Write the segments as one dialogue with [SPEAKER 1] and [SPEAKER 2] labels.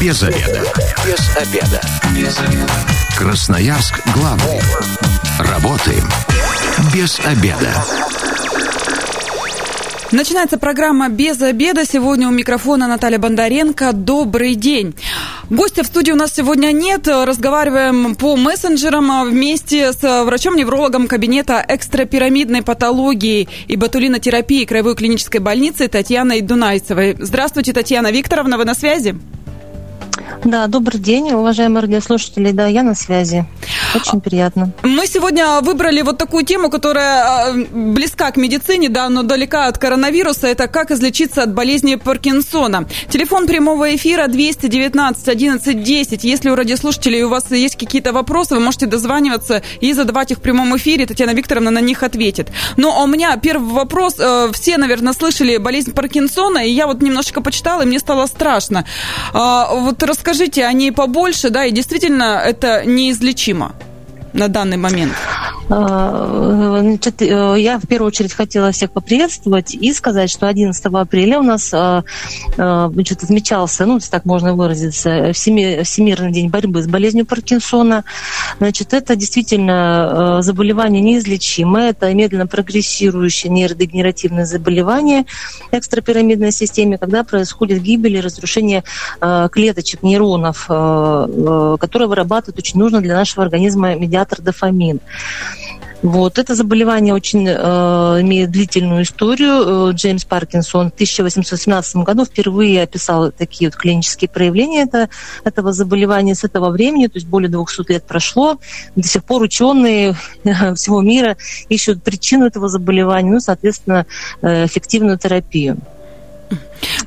[SPEAKER 1] Без обеда. Без обеда. Без обеда. Красноярск главный. Работаем без обеда.
[SPEAKER 2] Начинается программа «Без обеда». Сегодня у микрофона Наталья Бондаренко. Добрый день. Гостя в студии у нас сегодня нет. Разговариваем по мессенджерам вместе с врачом-неврологом кабинета экстрапирамидной патологии и ботулинотерапии Краевой клинической больницы Татьяной Дунайцевой. Здравствуйте, Татьяна Викторовна, вы на связи?
[SPEAKER 3] Да, добрый день, уважаемые радиослушатели. Да, я на связи. Очень приятно.
[SPEAKER 2] Мы сегодня выбрали вот такую тему, которая э, близка к медицине, да, но далека от коронавируса. Это как излечиться от болезни Паркинсона. Телефон прямого эфира 219 11 10. Если у радиослушателей у вас есть какие-то вопросы, вы можете дозваниваться и задавать их в прямом эфире. Татьяна Викторовна на них ответит. Но у меня первый вопрос. Э, все, наверное, слышали болезнь Паркинсона, и я вот немножечко почитала, и мне стало страшно. А, вот расскажите о ней побольше, да, и действительно это неизлечимо на данный момент?
[SPEAKER 3] А, значит, э, я в первую очередь хотела всех поприветствовать и сказать, что 11 апреля у нас а, а, значит, отмечался, ну, так можно выразиться, Всемирный день борьбы с болезнью Паркинсона. Значит, это действительно заболевание неизлечимое, это медленно прогрессирующее нейродегенеративное заболевание экстрапирамидной системе, когда происходит гибель и разрушение клеточек нейронов, которые вырабатывают очень нужно для нашего организма медиатор дофамин. Вот. Это заболевание очень э, имеет длительную историю. Э, Джеймс Паркинсон в 1817 году впервые описал такие вот клинические проявления это, этого заболевания с этого времени, то есть более 200 лет прошло. До сих пор ученые всего мира ищут причину этого заболевания, ну, соответственно, э, эффективную терапию.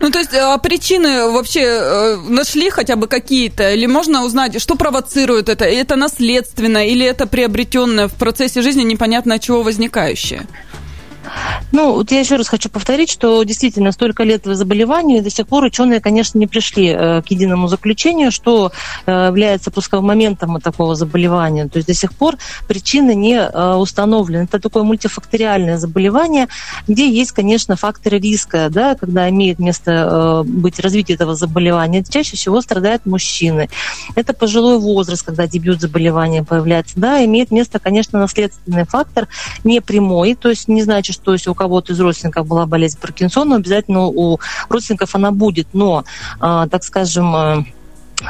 [SPEAKER 2] Ну, то есть а причины вообще э, нашли хотя бы какие-то? Или можно узнать, что провоцирует это? Это наследственно или это приобретенное в процессе жизни непонятно от чего возникающее?
[SPEAKER 3] Ну, вот я еще раз хочу повторить, что действительно столько лет заболеванию, до сих пор ученые, конечно, не пришли э, к единому заключению, что э, является пусковым моментом такого заболевания. То есть до сих пор причины не э, установлены. Это такое мультифакториальное заболевание, где есть, конечно, факторы риска, да, когда имеет место быть развитие этого заболевания. Чаще всего страдают мужчины. Это пожилой возраст, когда дебют заболевания появляется. Да, имеет место, конечно, наследственный фактор, не прямой, то есть не значит, что если у кого-то из родственников была болезнь Паркинсона, обязательно у родственников она будет. Но, а, так скажем, а,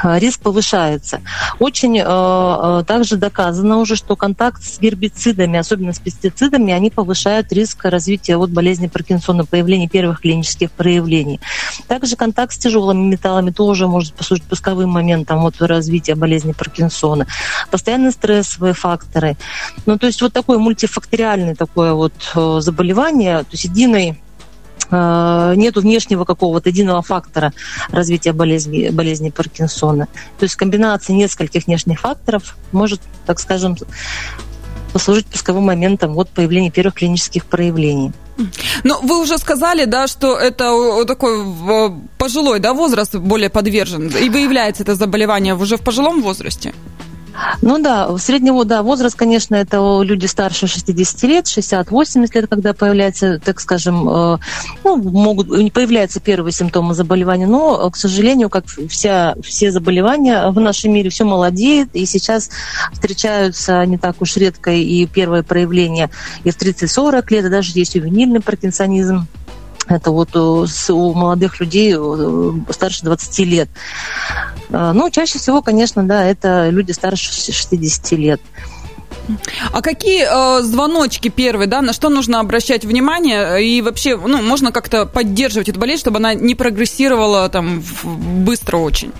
[SPEAKER 3] риск повышается. Очень э, также доказано уже, что контакт с гербицидами, особенно с пестицидами, они повышают риск развития вот болезни Паркинсона, появления первых клинических проявлений. Также контакт с тяжелыми металлами тоже может послужить пусковым моментом вот развития болезни Паркинсона. Постоянные стрессовые факторы. Ну, то есть вот такое мультифакториальное такое вот заболевание, то есть единой Э, нету внешнего какого-то единого фактора развития болезни, болезни Паркинсона. То есть комбинация нескольких внешних факторов может, так скажем, послужить пусковым моментом вот появления первых клинических проявлений.
[SPEAKER 2] Ну, вы уже сказали, да, что это такой пожилой да, возраст более подвержен, и выявляется это заболевание уже в пожилом возрасте?
[SPEAKER 3] Ну да, среднего да, возраст, конечно, это люди старше 60 лет, 60-80 лет, когда появляется, так скажем, э, ну, могут, появляются первые симптомы заболевания, но, к сожалению, как вся, все заболевания в нашем мире, все молодеет, и сейчас встречаются не так уж редко и первые проявления и в 30-40 лет, и даже есть ювенильный паркинсонизм. Это вот э, у молодых людей э, старше 20 лет. Э, ну, чаще всего, конечно, да, это люди старше 60 лет.
[SPEAKER 2] А какие э, звоночки первые, да, на что нужно обращать внимание? И вообще, ну, можно как-то поддерживать эту болезнь, чтобы она не прогрессировала там быстро очень?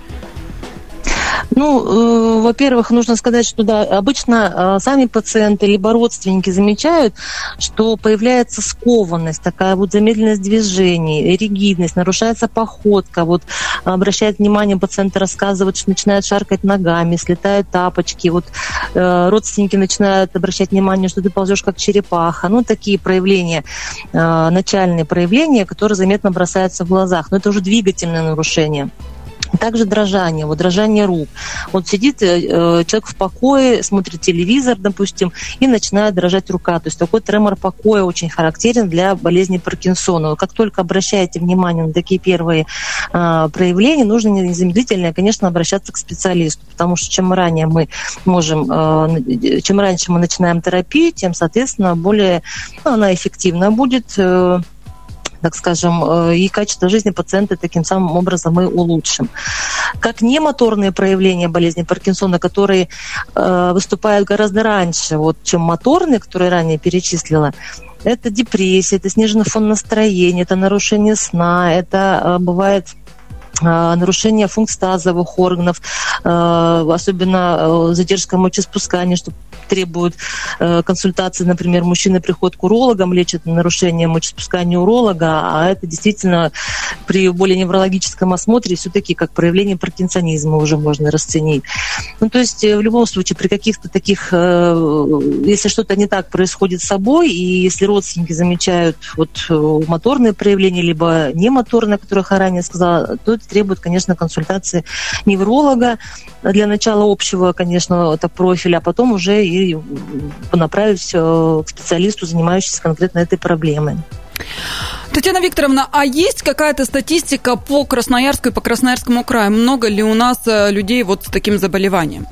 [SPEAKER 3] Ну, э, во-первых, нужно сказать, что да, обычно э, сами пациенты либо родственники замечают, что появляется скованность, такая вот замедленность движений, ригидность, нарушается походка. Вот обращает внимание, пациенты рассказывают, что начинают шаркать ногами, слетают тапочки. Вот э, родственники начинают обращать внимание, что ты ползешь как черепаха. Ну, такие проявления, начальные проявления, которые заметно бросаются в глазах. Но это уже двигательное нарушение. Также дрожание, вот дрожание рук. Вот сидит э, э, человек в покое, смотрит телевизор, допустим, и начинает дрожать рука. То есть такой тремор покоя очень характерен для болезни Паркинсона. Как только обращаете внимание на такие первые э, проявления, нужно незамедлительно, конечно, обращаться к специалисту, потому что чем ранее мы можем, э, чем раньше мы начинаем терапию, тем, соответственно, более ну, она эффективна будет. Э, так скажем, э, и качество жизни пациента таким самым образом мы улучшим. Как немоторные проявления болезни Паркинсона, которые э, выступают гораздо раньше, вот, чем моторные, которые ранее перечислила, это депрессия, это сниженный фон настроения, это нарушение сна, это э, бывает нарушение функций тазовых органов, особенно задержка мочеспускания, что требуют э, консультации, например, мужчины приходят к урологам, лечат нарушение мочеспускания уролога, а это действительно при более неврологическом осмотре все-таки как проявление паркинсонизма уже можно расценить. Ну, то есть э, в любом случае при каких-то таких, э, если что-то не так происходит с собой, и если родственники замечают вот моторные проявления, либо немоторные, которые я ранее сказала, то это требует, конечно, консультации невролога для начала общего, конечно, это профиля, а потом уже и направить э, к специалисту, занимающемуся конкретно этой проблемой.
[SPEAKER 2] Татьяна Викторовна, а есть какая-то статистика по Красноярску и по Красноярскому краю? Много ли у нас э, людей вот с таким заболеванием?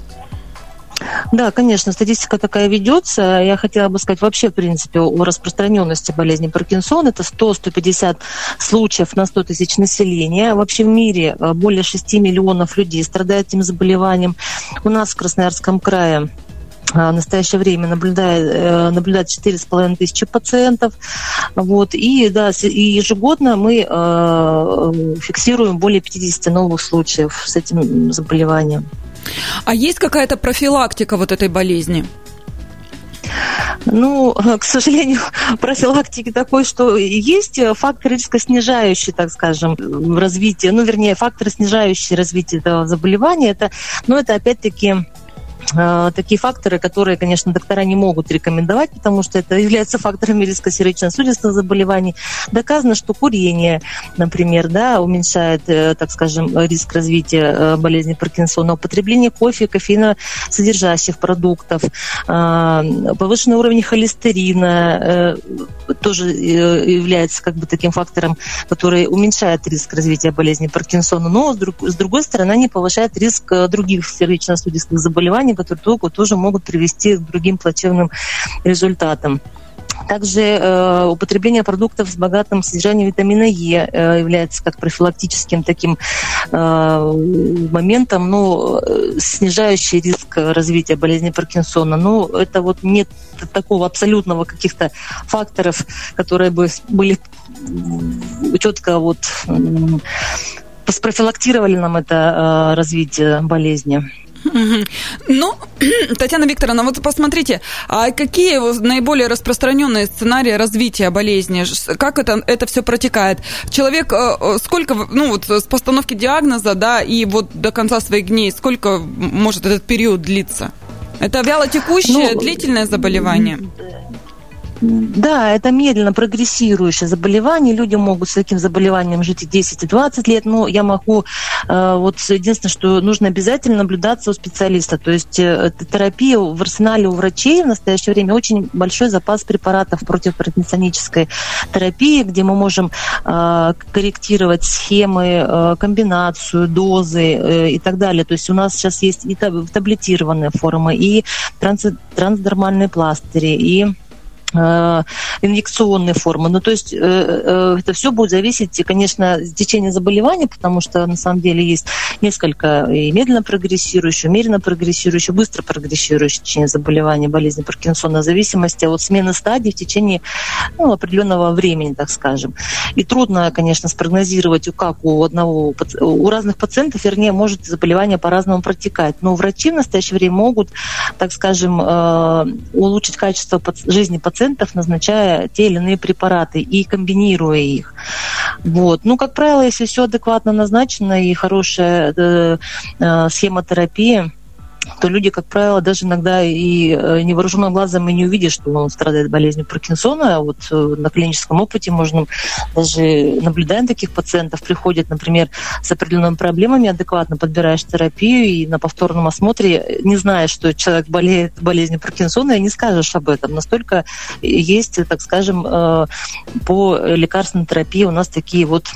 [SPEAKER 3] Да, конечно, статистика такая ведется. Я хотела бы сказать вообще, в принципе, о распространенности болезни Паркинсона. Это 100-150 случаев на 100 тысяч населения. Вообще в мире э, более 6 миллионов людей страдают этим заболеванием. У нас в Красноярском крае а, в настоящее время наблюдает, э, наблюдает 4,5 тысячи пациентов. Вот, и, да, и ежегодно мы э, фиксируем более 50 новых случаев с этим заболеванием.
[SPEAKER 2] А есть какая-то профилактика вот этой болезни?
[SPEAKER 3] Ну, к сожалению, профилактики такой, что есть факторы риска снижающие, так скажем, развитие, ну, вернее, факторы снижающие развитие этого заболевания. Это, ну, это опять-таки Э, такие факторы, которые, конечно, доктора не могут рекомендовать, потому что это является факторами риска сердечно-сосудистых заболеваний. Доказано, что курение, например, да, уменьшает, э, так скажем, риск развития э, болезни Паркинсона. Употребление кофе, кофеина содержащих продуктов, повышенный уровень холестерина тоже является как бы таким фактором, который уменьшает риск развития болезни Паркинсона, но с другой стороны, они повышают риск других сердечно-сосудистых заболеваний, которые тоже могут привести к другим плачевным результатам. Также э, употребление продуктов с богатым содержанием витамина Е э, является как профилактическим таким э, моментом, ну, снижающий риск развития болезни Паркинсона. Ну, это вот нет такого абсолютного каких-то факторов, которые бы были четко вот спрофилактировали нам это э, развитие болезни.
[SPEAKER 2] Ну, Татьяна Викторовна, вот посмотрите, а какие наиболее распространенные сценарии развития болезни? Как это, это все протекает? Человек э, э, сколько, ну вот с постановки диагноза, да, и вот до конца своих дней, сколько может этот период длиться? Это вялотекущее, ну, длительное заболевание?
[SPEAKER 3] Да, это медленно прогрессирующее заболевание. Люди могут с таким заболеванием жить и 10, и 20 лет, но я могу... Э, вот единственное, что нужно обязательно наблюдаться у специалиста. То есть э, терапия в арсенале у врачей в настоящее время очень большой запас препаратов против терапии, где мы можем э, корректировать схемы, комбинацию, дозы и так далее. То есть у нас сейчас есть и таблетированные формы, и трансдермальные пластыри, и инъекционные формы. Ну, то есть э, э, это все будет зависеть, конечно, от течения заболевания, потому что на самом деле есть несколько и медленно прогрессирующих, умеренно прогрессирующих, быстро прогрессирующих течение заболевания, болезни Паркинсона, в зависимости от смены стадий в течение ну, определенного времени, так скажем. И трудно, конечно, спрогнозировать, как у одного, у разных пациентов, вернее, может заболевание по-разному протекать. Но врачи в настоящее время могут, так скажем, улучшить качество жизни пациента пациентов, назначая те или иные препараты и комбинируя их. Вот. Ну, как правило, если все адекватно назначено и хорошая э, э, схема терапии, то люди, как правило, даже иногда и э, невооруженным глазом и не увидят, что он страдает болезнью Паркинсона. А вот э, на клиническом опыте можно даже наблюдаем таких пациентов, приходят, например, с определенными проблемами, адекватно подбираешь терапию и на повторном осмотре, не зная, что человек болеет болезнью Паркинсона, и не скажешь об этом. Настолько есть, так скажем, э, по лекарственной терапии у нас такие вот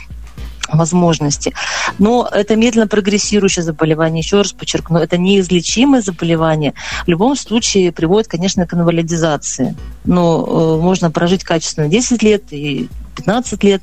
[SPEAKER 3] возможности. Но это медленно прогрессирующее заболевание, еще раз подчеркну, это неизлечимое заболевание. В любом случае приводит, конечно, к инвалидизации. Но э, можно прожить качественно 10 лет и 15 лет,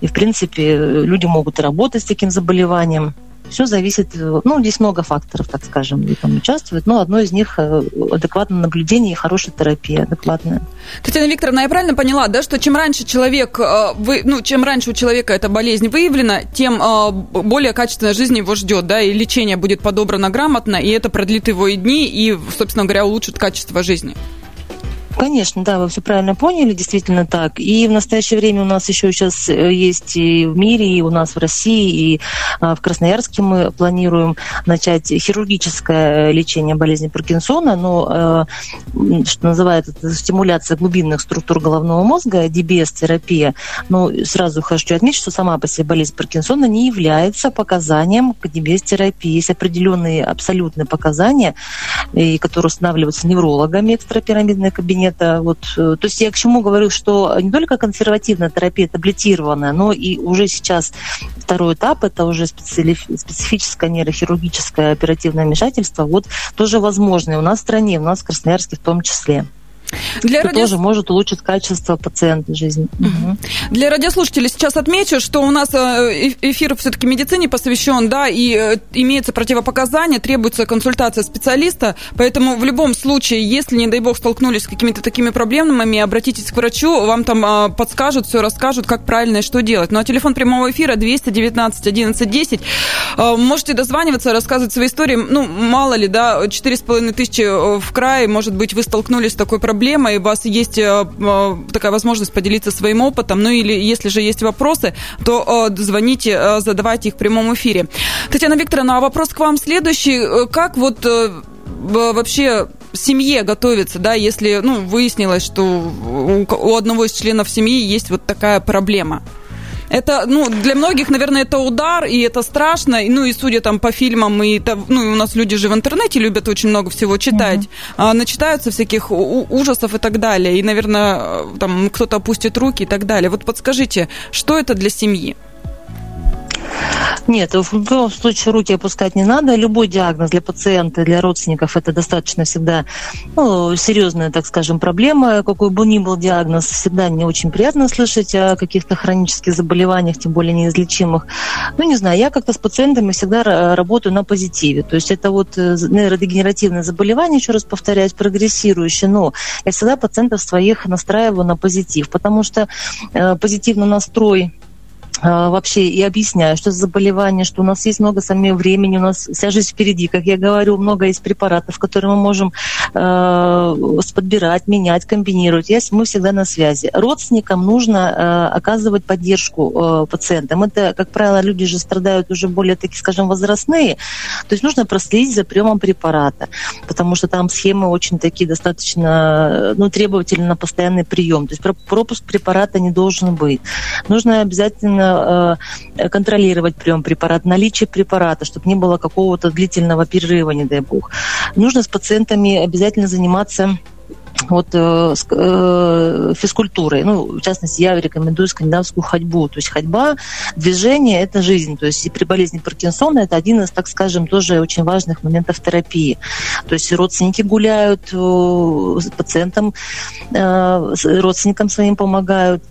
[SPEAKER 3] и, в принципе, люди могут работать с таким заболеванием. Все зависит, ну, здесь много факторов, так скажем, и там участвуют, но одно из них э, адекватное наблюдение и хорошая терапия, адекватная.
[SPEAKER 2] Татьяна Викторовна, я правильно поняла, да, что чем раньше человек, э, вы, ну, чем раньше у человека эта болезнь выявлена, тем э, более качественная жизнь его ждет, да, и лечение будет подобрано грамотно, и это продлит его и дни, и, собственно говоря, улучшит качество жизни.
[SPEAKER 3] Конечно, да, вы все правильно поняли, действительно так. И в настоящее время у нас еще сейчас э, есть и в мире, и у нас в России, и а, в Красноярске мы планируем начать хирургическое лечение болезни Паркинсона, но, э, что называется, стимуляция глубинных структур головного мозга, DBS-терапия. Но сразу хочу отметить, что сама по себе болезнь Паркинсона не является показанием к DBS-терапии. Есть определенные абсолютные показания, которые устанавливаются неврологами экстрапирамидные кабинеты, это вот, э, то есть я к чему говорю, что не только консервативная терапия таблетированная, но и уже сейчас второй этап, это уже специфическое нейрохирургическое оперативное вмешательство, вот тоже возможно у нас в стране, у нас в Красноярске в том числе. Для что ради... тоже может улучшить качество пациента жизни. Угу.
[SPEAKER 2] Для радиослушателей сейчас отмечу, что у нас э, эфир все-таки медицине посвящен, да, и э, имеется противопоказания, требуется консультация специалиста, поэтому в любом случае, если, не дай бог, столкнулись с какими-то такими проблемами, обратитесь к врачу, вам там э, подскажут, все расскажут, как правильно и что делать. Ну а телефон прямого эфира 219 11 10. Можете дозваниваться, рассказывать свои истории. Ну, мало ли, да, 4,5 тысячи в крае, может быть, вы столкнулись с такой проблемой, проблема, и у вас есть э, э, такая возможность поделиться своим опытом, ну или если же есть вопросы, то э, звоните, задавайте их в прямом эфире. Татьяна Викторовна, а вопрос к вам следующий. Как вот вообще семье готовиться, да, если, ну, выяснилось, что у одного из членов семьи есть вот такая проблема? Это, ну, для многих, наверное, это удар, и это страшно. Ну, и судя там по фильмам, и ну, и у нас люди же в интернете любят очень много всего читать. Mm-hmm. А, начитаются всяких ужасов и так далее. И, наверное, там кто-то опустит руки и так далее. Вот подскажите, что это для семьи?
[SPEAKER 3] Нет, в любом случае руки опускать не надо. Любой диагноз для пациента, для родственников это достаточно всегда ну, серьезная, так скажем, проблема. Какой бы ни был диагноз, всегда не очень приятно слышать о каких-то хронических заболеваниях, тем более неизлечимых. Ну, не знаю, я как-то с пациентами всегда работаю на позитиве. То есть это вот э, нейродегенеративное заболевание, еще раз повторяюсь, прогрессирующее, но я всегда пациентов своих настраиваю на позитив, потому что э, позитивный настрой вообще и объясняю, что за заболевание, что у нас есть много самого времени, у нас вся жизнь впереди. Как я говорю, много есть препаратов, которые мы можем э, подбирать, менять, комбинировать. Я, мы всегда на связи. Родственникам нужно э, оказывать поддержку э, пациентам. Это, как правило, люди же страдают уже более, такие, скажем, возрастные. То есть нужно проследить за приемом препарата, потому что там схемы очень такие достаточно ну, требовательны на постоянный прием. То есть пропуск препарата не должен быть. Нужно обязательно Э, контролировать прием препарата, наличие препарата, чтобы не было какого-то длительного перерыва, не дай бог. Нужно с пациентами обязательно заниматься вот э, э, физкультурой. Ну, в частности, я рекомендую скандинавскую ходьбу. То есть ходьба, движение – это жизнь. То есть и при болезни Паркинсона это один из, так скажем, тоже очень важных моментов терапии. То есть родственники гуляют, э, пациентам, э, родственникам своим помогают.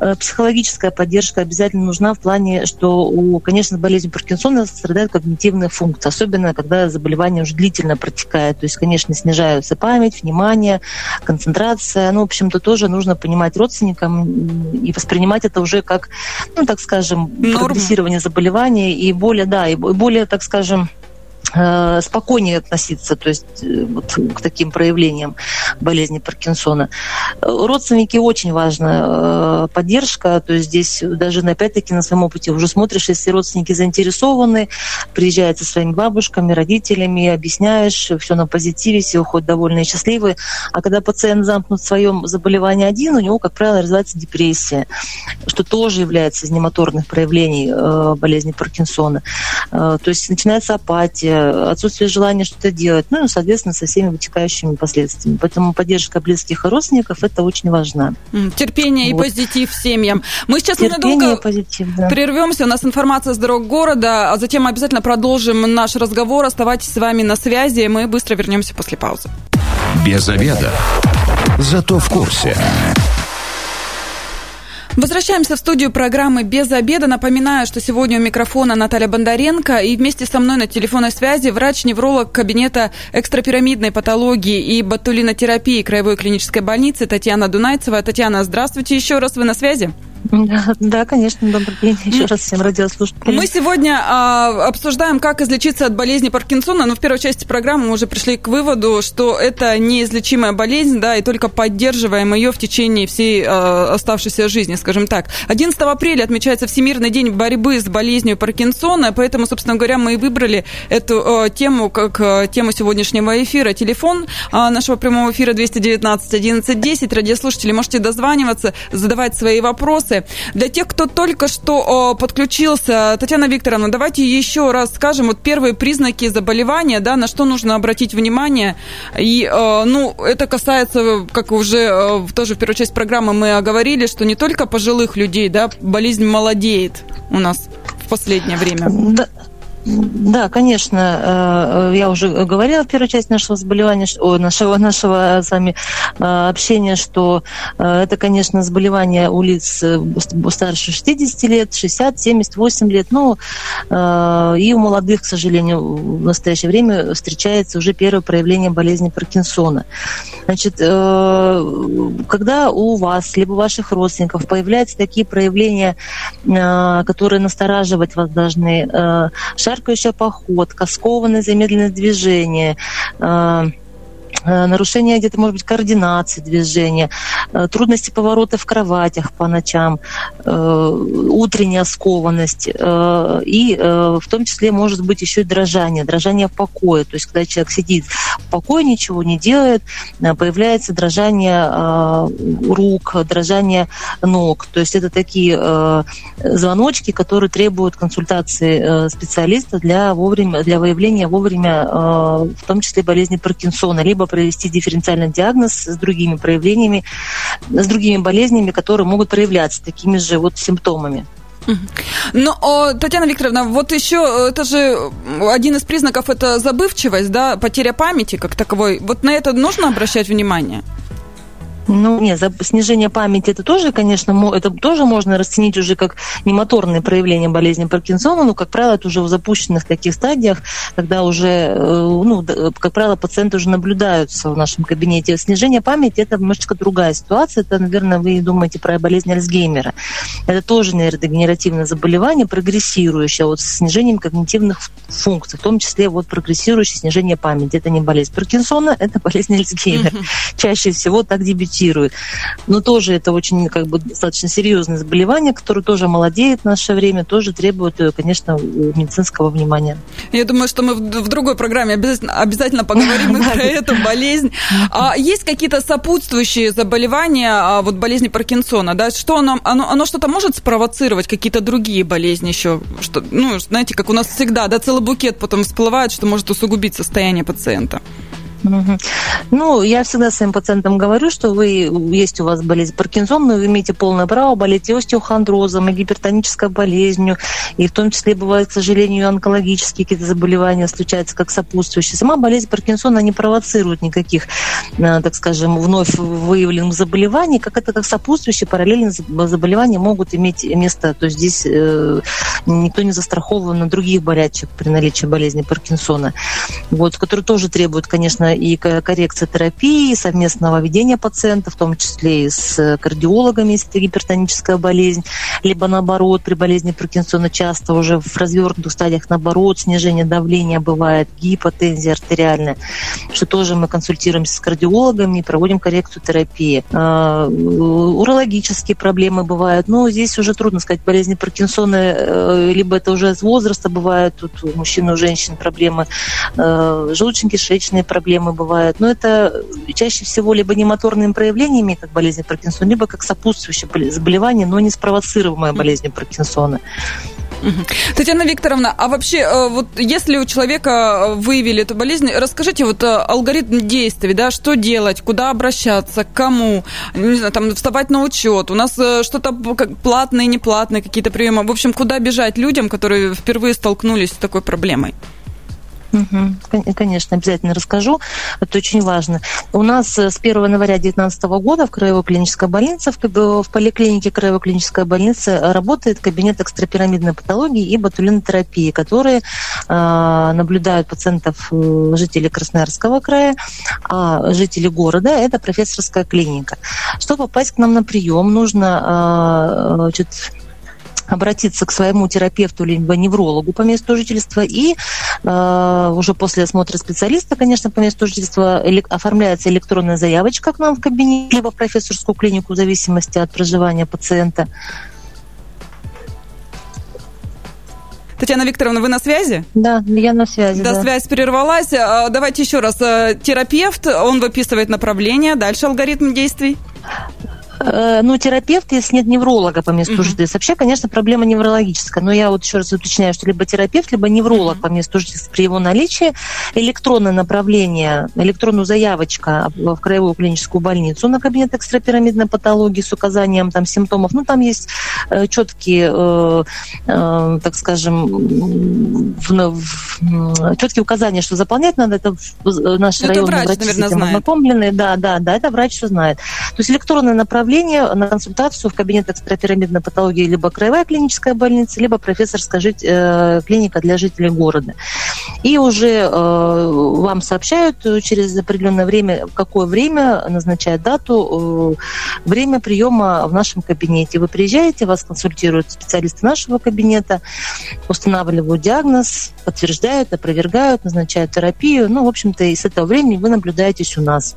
[SPEAKER 3] Э, психологическая поддержка обязательно нужна в плане, что, у, конечно, болезнь Паркинсона страдают когнитивные функции, особенно когда заболевание уже длительно протекает. То есть, конечно, снижаются память, внимание, концентрация. Ну, в общем-то, тоже нужно понимать родственникам и воспринимать это уже как, ну, так скажем, прогрессирование заболевания и более, да, и более, так скажем, спокойнее относиться то есть, э, вот, к таким проявлениям болезни Паркинсона. Э, родственники очень важна поддержка, то есть здесь даже опять-таки на своем опыте уже смотришь, если родственники заинтересованы, приезжают со своими бабушками, родителями, объясняешь, все на позитиве, все уходят довольные и счастливые. А когда пациент замкнут в своем заболевании один, у него, как правило, развивается депрессия, что тоже является из немоторных проявлений болезни Паркинсона. То есть начинается апатия, отсутствие желания что-то делать, ну и, соответственно, со всеми вытекающими последствиями. Поэтому поддержка близких и родственников – это очень важно.
[SPEAKER 2] Терпение вот. и позитив семьям. Мы сейчас Терпение ненадолго позитив, да. прервемся. У нас информация с дорог города, а затем обязательно продолжим наш разговор. Оставайтесь с вами на связи. Мы быстро вернемся после паузы.
[SPEAKER 1] Без обеда. Зато в курсе.
[SPEAKER 2] Возвращаемся в студию программы «Без обеда». Напоминаю, что сегодня у микрофона Наталья Бондаренко и вместе со мной на телефонной связи врач-невролог кабинета экстрапирамидной патологии и ботулинотерапии Краевой клинической больницы Татьяна Дунайцева. Татьяна, здравствуйте еще раз, вы на связи?
[SPEAKER 3] Да, да, конечно, добрый день еще раз всем радиослушателям.
[SPEAKER 2] Мы сегодня а, обсуждаем, как излечиться от болезни Паркинсона, но в первой части программы мы уже пришли к выводу, что это неизлечимая болезнь, да, и только поддерживаем ее в течение всей а, оставшейся жизни, скажем так. 11 апреля отмечается Всемирный день борьбы с болезнью Паркинсона, поэтому, собственно говоря, мы и выбрали эту а, тему как а, тему сегодняшнего эфира. Телефон а, нашего прямого эфира 219 11 10. Радиослушатели, можете дозваниваться, задавать свои вопросы вопросы. Для тех, кто только что подключился, Татьяна Викторовна, давайте еще раз скажем вот первые признаки заболевания, да, на что нужно обратить внимание. И, э, ну, это касается, как уже э, тоже в первой части программы мы оговорили, что не только пожилых людей, да, болезнь молодеет у нас в последнее время.
[SPEAKER 3] Да. Да, конечно, э, я уже говорила в первой части нашего заболевания, нашего, нашего с вами э, общения, что э, это, конечно, заболевание у лиц старше 60 лет, 60, 78 лет, ну, и у молодых, к сожалению, в настоящее время встречается уже первое проявление болезни Паркинсона. Значит, когда у вас, либо ваших родственников появляются такие проявления, которые настораживать вас должны, шаркающая походка, скованное замедленное движение, э, нарушение где-то, может быть, координации движения, э, трудности поворота в кроватях по ночам, э, утренняя скованность и в том числе может быть еще и дрожание, дрожание в покое. То есть, когда человек сидит в покое, ничего не делает, появляется дрожание рук, дрожание ног. То есть это такие звоночки, которые требуют консультации специалиста для, вовремя, для выявления вовремя, в том числе болезни Паркинсона, либо провести дифференциальный диагноз с другими проявлениями, с другими болезнями, которые могут проявляться такими же вот симптомами.
[SPEAKER 2] Ну, Татьяна Викторовна, вот еще э, это же один из признаков это забывчивость, да, потеря памяти как таковой. Вот на это нужно обращать внимание?
[SPEAKER 3] Ну, нет, за снижение памяти это тоже, конечно, это тоже можно расценить уже как немоторные проявления болезни Паркинсона, но, как правило, это уже в запущенных таких стадиях, когда уже, э, ну, как правило, пациенты уже наблюдаются в нашем кабинете. Снижение памяти это немножечко другая ситуация. Это, наверное, вы думаете про болезнь Альцгеймера. Это тоже нейродегенеративное заболевание, прогрессирующее вот с снижением когнитивных функций, в том числе вот прогрессирующее снижение памяти. Это не болезнь Паркинсона, это болезнь Альцгеймера. Чаще всего так дебютирует дебютирует. Но тоже это очень как бы достаточно серьезное заболевание, которое тоже молодеет в наше время, тоже требует, э, конечно, медицинского внимания.
[SPEAKER 2] Я думаю, что мы в другой программе обязательно, поговорим про эту болезнь. А есть какие-то сопутствующие заболевания, а, вот болезни Паркинсона, да? Что оно, оно, оно что-то может спровоцировать, какие-то другие болезни еще? Что, ну, знаете, как у нас всегда, да, целый букет потом всплывает, что может усугубить состояние пациента.
[SPEAKER 3] Ну, я всегда своим пациентам говорю, что вы, есть у вас болезнь Паркинсона, вы имеете полное право болеть и остеохондрозом, и гипертонической болезнью, и в том числе бывают, к сожалению, онкологические какие-то заболевания встречаются как сопутствующие. Сама болезнь Паркинсона не провоцирует никаких, э, так скажем, вновь выявленных заболеваний, как это как сопутствующие параллельные заболевания могут иметь место. То есть здесь э, никто не застрахован на других болячек при наличии болезни Паркинсона, вот, которые тоже требуют, конечно, и коррекция терапии, совместного ведения пациента, в том числе и с кардиологами, если это гипертоническая болезнь, либо наоборот, при болезни Паркинсона часто уже в развернутых стадиях наоборот, снижение давления бывает, гипотензия артериальная, что тоже мы консультируемся с кардиологами и проводим коррекцию терапии. А, урологические проблемы бывают, но здесь уже трудно сказать, болезни Паркинсона, э, либо это уже с возраста бывает, тут у мужчин и у женщин проблемы, э, желудочно-кишечные проблемы бывают, но это чаще всего либо не моторными проявлениями, как болезнь Паркинсона, либо как сопутствующее заболевание, но не спровоцируемое болезнью Паркинсона.
[SPEAKER 2] Татьяна Викторовна, а вообще, э, вот если у человека выявили эту болезнь, расскажите вот алгоритм действий, да, что делать, куда обращаться, к кому, не знаю, там вставать на учет, у нас что-то платные, неплатные какие-то приемы, в общем, куда бежать людям, которые впервые столкнулись с такой проблемой?
[SPEAKER 3] Угу. Конечно, обязательно расскажу. Это очень важно. У нас э, с 1 января 2019 года в Краевой клинической больнице, в поликлинике Краевой клинической больницы работает кабинет экстрапирамидной патологии и ботулинотерапии, которые э, наблюдают пациентов э, жителей Красноярского края, а жители города – это профессорская клиника. Чтобы попасть к нам на прием, нужно э, значит, обратиться к своему терапевту либо неврологу по месту жительства и э, уже после осмотра специалиста, конечно, по месту жительства элек- оформляется электронная заявочка к нам в кабинет, либо в профессорскую клинику в зависимости от проживания пациента.
[SPEAKER 2] Татьяна Викторовна, вы на связи?
[SPEAKER 3] Да, я на связи.
[SPEAKER 2] Да, да. связь прервалась. А, давайте еще раз. Э, терапевт, он выписывает направление, дальше алгоритм действий.
[SPEAKER 3] Э, ну, терапевт, если нет невролога по месту uh-huh. жительства. Вообще, конечно, проблема неврологическая. Но я вот еще раз уточняю, что либо терапевт, либо невролог uh-huh. по месту жительства при его наличии. Электронное направление, электронную заявочка в краевую клиническую больницу на кабинет экстрапирамидной патологии с указанием там симптомов. Ну, там есть э, четкие, э, э, так скажем, в, в, четкие указания, что заполнять надо. Это наши ну, районные врач, наверное, знает. Да, да, да, это врач все знает. То есть электронное направление направление на консультацию в кабинет экстрапирамидной патологии либо краевая клиническая больница, либо профессорская жить, э, клиника для жителей города. И уже э, вам сообщают через определенное время, какое время назначают дату, э, время приема в нашем кабинете. Вы приезжаете, вас консультируют специалисты нашего кабинета, устанавливают диагноз, подтверждают, опровергают, назначают терапию. Ну, в общем-то, и с этого времени вы наблюдаетесь у нас.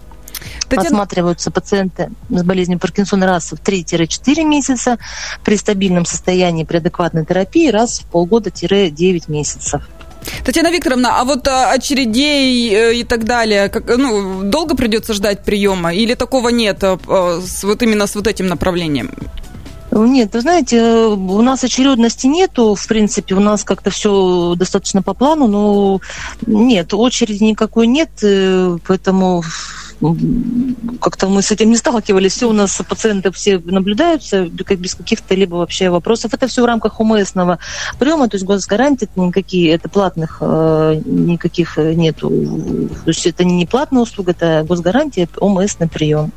[SPEAKER 3] Татьяна... Осматриваются пациенты с болезнью Паркинсона раз в 3-4 месяца, при стабильном состоянии, при адекватной терапии раз в полгода-9 месяцев.
[SPEAKER 2] Татьяна Викторовна, а вот а, очередей э, и так далее, как, ну, долго придется ждать приема или такого нет а, с, вот именно с вот этим направлением?
[SPEAKER 3] Нет, вы знаете, у нас очередности нету, в принципе, у нас как-то все достаточно по плану, но нет, очереди никакой нет, э, поэтому как-то мы с этим не сталкивались. Все у нас пациенты все наблюдаются как без каких-то либо вообще вопросов. Это все в рамках ОМСного приема, то есть госгарантии никакие, это платных э, никаких нету. То есть это не платная услуга, это госгарантия, ОМСный прием.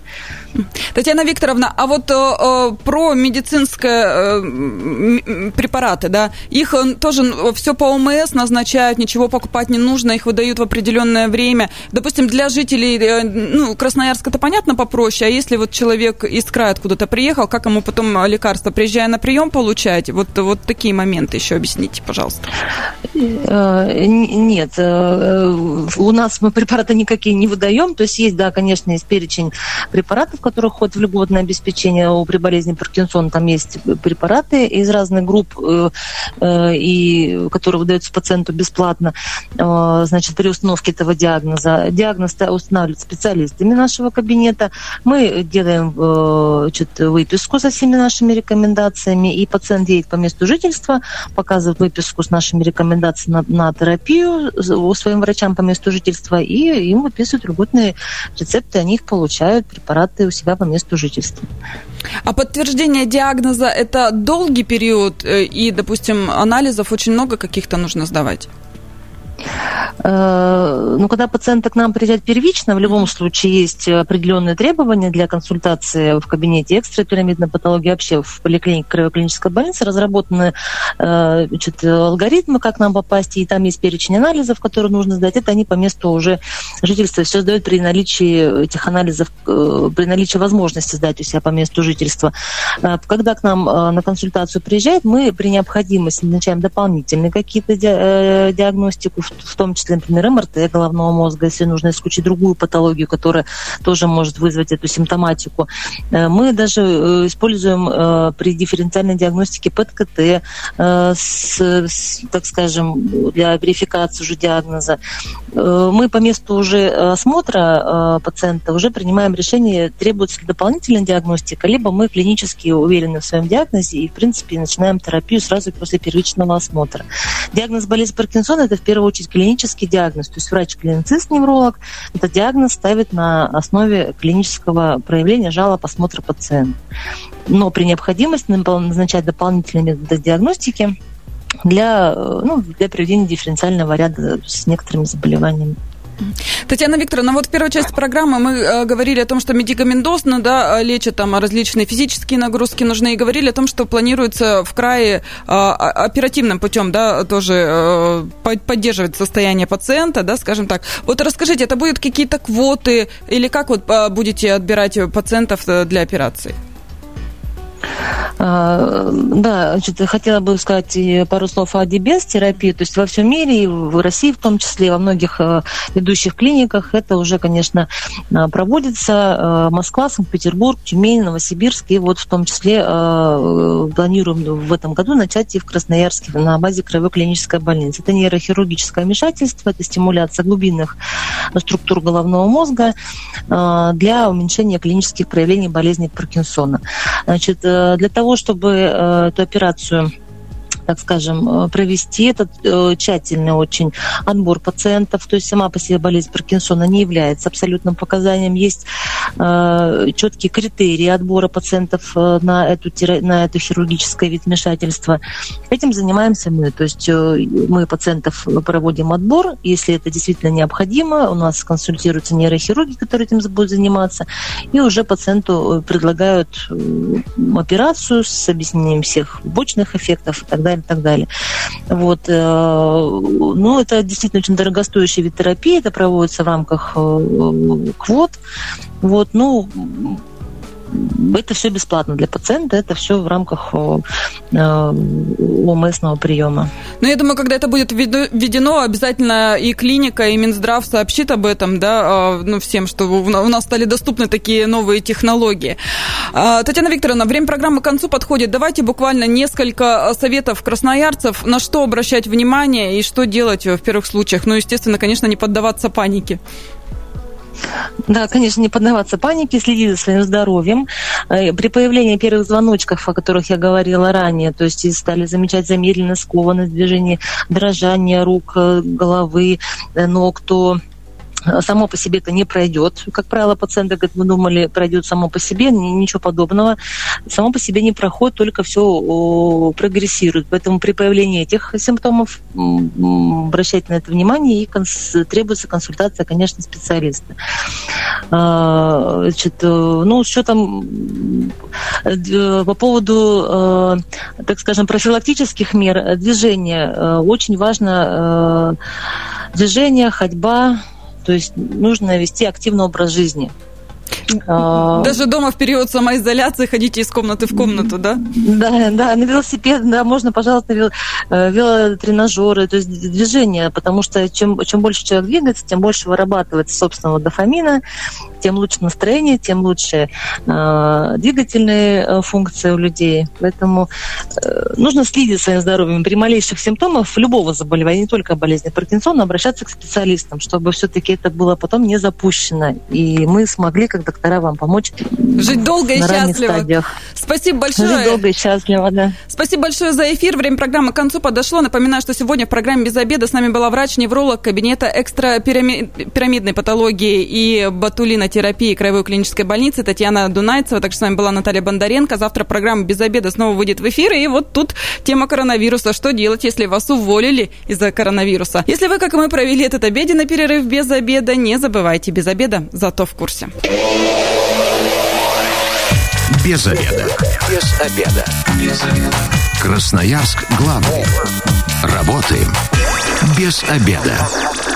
[SPEAKER 2] Татьяна Викторовна, а вот э, э про медицинские э, препараты, да, их э, тоже все по ОМС назначают, ничего покупать не нужно, их выдают в определенное время. Допустим, для жителей ну, Красноярск это понятно попроще, а если вот человек из края откуда-то приехал, как ему потом лекарства, приезжая на прием, получать? Вот, вот такие моменты еще объясните, пожалуйста.
[SPEAKER 3] Э, нет, э, у нас мы препараты никакие не выдаем, то есть есть, да, конечно, есть перечень препаратов, которые входят в льготное обеспечение при болезни Паркинсона, там есть препараты из разных групп, э, и, которые выдаются пациенту бесплатно, значит, при установке этого диагноза. Диагноз устанавливает специалист специалистами нашего кабинета. Мы делаем э, значит, выписку со всеми нашими рекомендациями, и пациент едет по месту жительства, показывает выписку с нашими рекомендациями на, на терапию своим врачам по месту жительства, и им выписывают льготные рецепты, они их получают, препараты у себя по месту жительства.
[SPEAKER 2] А подтверждение диагноза – это долгий период, э, и, допустим, анализов очень много каких-то нужно сдавать?
[SPEAKER 3] Э, ну, когда пациенты к нам приезжают первично, в любом случае есть определенные требования для консультации в кабинете экстрапирамидной патологии, вообще в поликлинике краево-клинической больницы разработаны э, значит, алгоритмы, как нам попасть, и там есть перечень анализов, которые нужно сдать. Это они по месту уже жительства все сдают при наличии этих анализов, э, при наличии возможности сдать у себя по месту жительства. Когда к нам на консультацию приезжает, мы при необходимости назначаем дополнительные какие-то диагностику, в том числе, например, МРТ головного мозга, если нужно исключить другую патологию, которая тоже может вызвать эту симптоматику. Э, мы даже э, используем э, при дифференциальной диагностике ПЭТ-КТ, так скажем, для верификации уже диагноза. Мы по месту уже осмотра пациента уже принимаем решение, требуется ли дополнительная диагностика, либо мы клинически уверены в своем диагнозе и, в принципе, начинаем терапию сразу после первичного осмотра. Диагноз болезни Паркинсона – это в первую очередь клинический диагноз. То есть врач-клиницист-невролог этот диагноз ставит на основе клинического проявления жалоб осмотра пациента. Но при необходимости назначать дополнительные методы диагностики для, э, ну, для проведения дифференциального ряда с некоторыми заболеваниями.
[SPEAKER 2] Татьяна Викторовна, вот в первой части программы мы э, говорили о том, что медикаментозно да, лечат там различные физические нагрузки нужны, и говорили о том, что планируется в крае э, оперативным путем да, тоже э, поддерживать состояние пациента, да, скажем так. Вот расскажите, это будут какие-то квоты или как вот э, будете отбирать пациентов э, для операции?
[SPEAKER 3] А, да, значит, хотела бы сказать пару слов о DBS-терапии. То есть во всем мире, и в России в том числе, во многих э, ведущих клиниках это уже, конечно, а, проводится. Э, Москва, Санкт-Петербург, Тюмень, Новосибирск. И вот в том числе э, планируем в этом году начать и в Красноярске на базе краевой клинической больницы. Это нейрохирургическое вмешательство, это стимуляция глубинных структур головного мозга для уменьшения клинических проявлений болезни Паркинсона. Значит, для того, чтобы э, эту операцию так скажем, э, провести этот э, тщательный очень отбор пациентов. То есть сама по себе болезнь Паркинсона не является абсолютным показанием. Есть э, четкие критерии отбора пациентов на, эту, на это хирургическое вид вмешательства. Этим занимаемся мы. То есть мы пациентов проводим отбор. Если это действительно необходимо, у нас консультируются нейрохирурги, которые этим будут заниматься, и уже пациенту предлагают операцию с объяснением всех побочных эффектов и так далее и так далее. Вот. Э, ну, это действительно очень дорогостоящая вид терапии, это проводится в рамках э, квот. Вот, ну, это все бесплатно для пациента, это все в рамках ОМСного приема.
[SPEAKER 2] Ну, я думаю, когда это будет введено, обязательно и клиника, и Минздрав сообщит об этом, да, а, ну, всем, что у нас стали доступны такие новые технологии. Татьяна Викторовна, время программы к концу подходит. Давайте буквально несколько советов красноярцев, на что обращать внимание и что делать в первых случаях. Ну, естественно, конечно, не поддаваться панике.
[SPEAKER 3] Да, конечно, не поддаваться панике, следить за своим здоровьем. Э, при появлении первых звоночков, о которых я говорила ранее, то есть стали замечать замедленность, скованность движения, дрожание рук, э, головы, э, ног, то само по себе это не пройдет. Как правило, пациенты, как мы думали, пройдет само по себе, ничего подобного. Само по себе не проходит, только все прогрессирует. Поэтому при появлении этих симптомов обращайте на это внимание и конс требуется консультация, конечно, специалиста. А, значит, э, ну, что там э, по поводу, э, так скажем, профилактических мер движения. Очень важно движение, ходьба, то есть нужно вести активный образ жизни.
[SPEAKER 2] А, Даже дома в период самоизоляции ходите из комнаты в комнату, да?
[SPEAKER 3] Да, да, на велосипед, да, можно, пожалуйста, э, велотренажеры, то есть движение, потому что чем, чем больше человек двигается, тем больше вырабатывается собственного дофамина, тем лучше настроение, тем лучше э, двигательные э, функции у людей. Поэтому э, нужно следить за своим здоровьем. При малейших симптомах любого заболевания, не только болезни Паркинсона, обращаться к специалистам, чтобы все-таки это было потом не запущено. И мы смогли, как доктора, вам помочь.
[SPEAKER 2] Жить долго и счастливо.
[SPEAKER 3] Стадиях.
[SPEAKER 2] Спасибо большое.
[SPEAKER 3] Жить долго и счастливо, да.
[SPEAKER 2] Спасибо большое за эфир. Время программы к концу подошло. Напоминаю, что сегодня в программе «Без обеда» с нами была врач-невролог кабинета экстрапирамидной патологии и Батулина терапии Краевой клинической больницы Татьяна Дунайцева. Так что с вами была Наталья Бондаренко. Завтра программа «Без обеда» снова выйдет в эфир. И вот тут тема коронавируса. Что делать, если вас уволили из-за коронавируса? Если вы, как и мы, провели этот обеденный перерыв без обеда, не забывайте без обеда, зато в курсе.
[SPEAKER 1] Без обеда. Без обеда. Без обеда. Красноярск главный. Работаем без обеда.